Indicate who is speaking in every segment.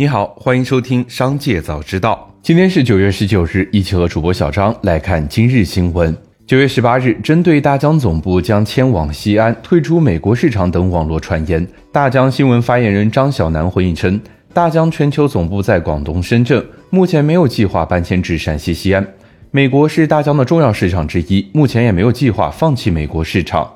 Speaker 1: 你好，欢迎收听《商界早知道》。今天是九月十九日，一起和主播小张来看今日新闻。九月十八日，针对大疆总部将迁往西安、退出美国市场等网络传言，大疆新闻发言人张晓楠回应称，大疆全球总部在广东深圳，目前没有计划搬迁至陕西西安。美国是大疆的重要市场之一，目前也没有计划放弃美国市场。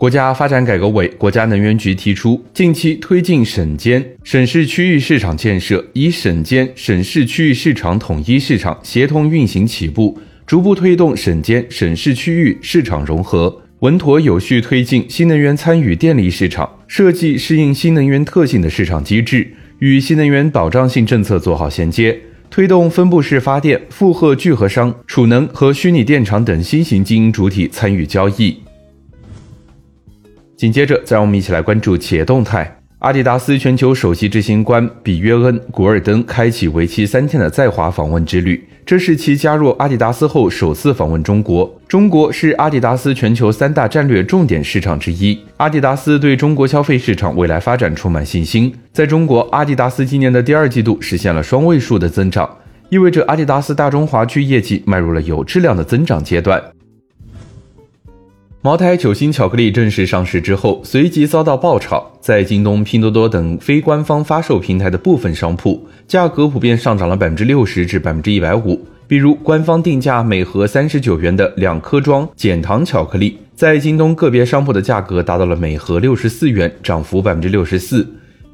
Speaker 1: 国家发展改革委、国家能源局提出，近期推进省间、省市区域市场建设，以省间、省市区域市场统一市场协同运行起步。逐步推动省间、省市区域市场融合，稳妥有序推进新能源参与电力市场，设计适应新能源特性的市场机制，与新能源保障性政策做好衔接，推动分布式发电、负荷聚合商、储能和虚拟电厂等新型经营主体参与交易。紧接着，再让我们一起来关注企业动态。阿迪达斯全球首席执行官比约恩·古尔登开启为期三天的在华访问之旅，这是其加入阿迪达斯后首次访问中国。中国是阿迪达斯全球三大战略重点市场之一。阿迪达斯对中国消费市场未来发展充满信心。在中国，阿迪达斯今年的第二季度实现了双位数的增长，意味着阿迪达斯大中华区业绩迈入了有质量的增长阶段。茅台酒心巧克力正式上市之后，随即遭到爆炒，在京东、拼多多等非官方发售平台的部分商铺，价格普遍上涨了百分之六十至百分之一百五。比如，官方定价每盒三十九元的两颗装减糖巧克力，在京东个别商铺的价格达到了每盒六十四元，涨幅百分之六十四。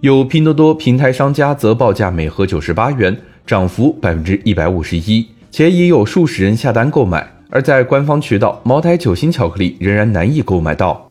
Speaker 1: 有拼多多平台商家则报价每盒九十八元，涨幅百分之一百五十一，且已有数十人下单购买。而在官方渠道，茅台酒心巧克力仍然难以购买到。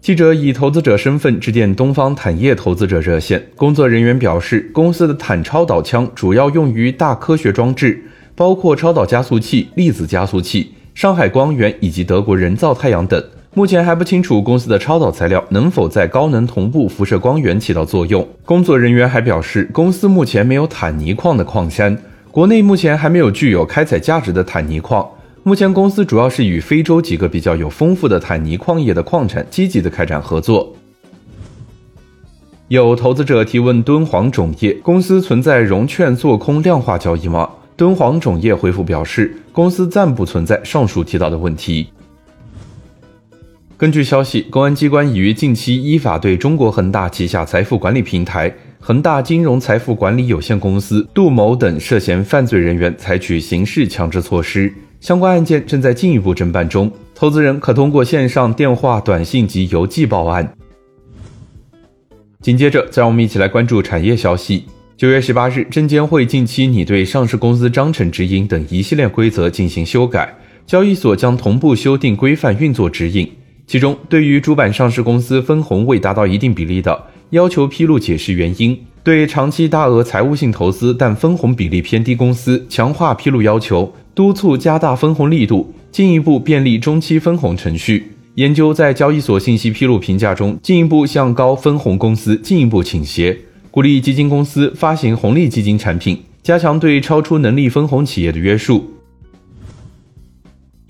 Speaker 1: 记者以投资者身份致电东方坦业投资者热线，工作人员表示，公司的坦超导枪主要用于大科学装置，包括超导加速器、粒子加速器、上海光源以及德国人造太阳等。目前还不清楚公司的超导材料能否在高能同步辐射光源起到作用。工作人员还表示，公司目前没有坦尼矿的矿山。国内目前还没有具有开采价值的坦尼矿。目前公司主要是与非洲几个比较有丰富的坦尼矿业的矿产积极的开展合作。有投资者提问：敦煌种业公司存在融券做空量化交易吗？敦煌种业回复表示，公司暂不存在上述提到的问题。根据消息，公安机关已于近期依法对中国恒大旗下财富管理平台。恒大金融财富管理有限公司、杜某等涉嫌犯罪人员采取刑事强制措施，相关案件正在进一步侦办中。投资人可通过线上、电话、短信及邮寄报案。紧接着，再让我们一起来关注产业消息。九月十八日，证监会近期拟对上市公司章程指引等一系列规则进行修改，交易所将同步修订规范运作指引。其中，对于主板上市公司分红未达到一定比例的，要求披露解释原因；对长期大额财务性投资但分红比例偏低公司，强化披露要求，督促加大分红力度，进一步便利中期分红程序。研究在交易所信息披露评价中进一步向高分红公司进一步倾斜，鼓励基金公司发行红利基金产品，加强对超出能力分红企业的约束。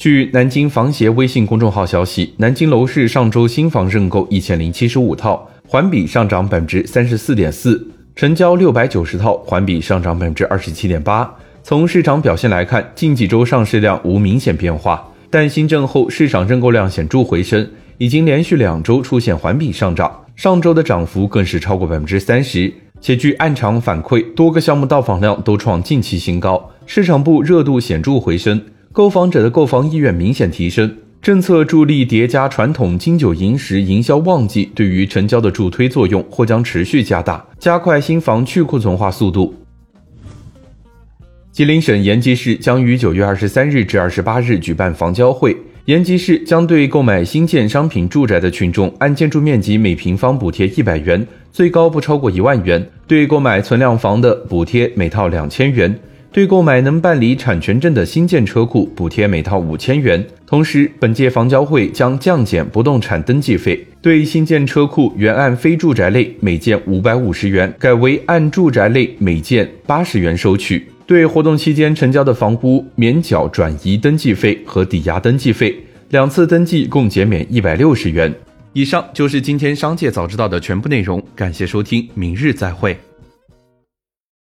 Speaker 1: 据南京房协微信公众号消息，南京楼市上周新房认购一千零七十五套，环比上涨百分之三十四点四，成交六百九十套，环比上涨百分之二十七点八。从市场表现来看，近几周上市量无明显变化，但新政后市场认购量显著回升，已经连续两周出现环比上涨，上周的涨幅更是超过百分之三十。且据暗场反馈，多个项目到访量都创近期新高，市场部热度显著回升。购房者的购房意愿明显提升，政策助力叠加传统金九银十营销旺季，对于成交的助推作用或将持续加大，加快新房去库存化速度。吉林省延吉市将于九月二十三日至二十八日举办房交会，延吉市将对购买新建商品住宅的群众，按建筑面积每平方补贴一百元，最高不超过一万元；对购买存量房的补贴每套两千元。对购买能办理产权证的新建车库，补贴每套五千元。同时，本届房交会将降减不动产登记费，对新建车库原按非住宅类每件五百五十元，改为按住宅类每件八十元收取。对活动期间成交的房屋免缴转移登记费和抵押登记费，两次登记共减免一百六十元。以上就是今天商界早知道的全部内容，感谢收听，明日再会。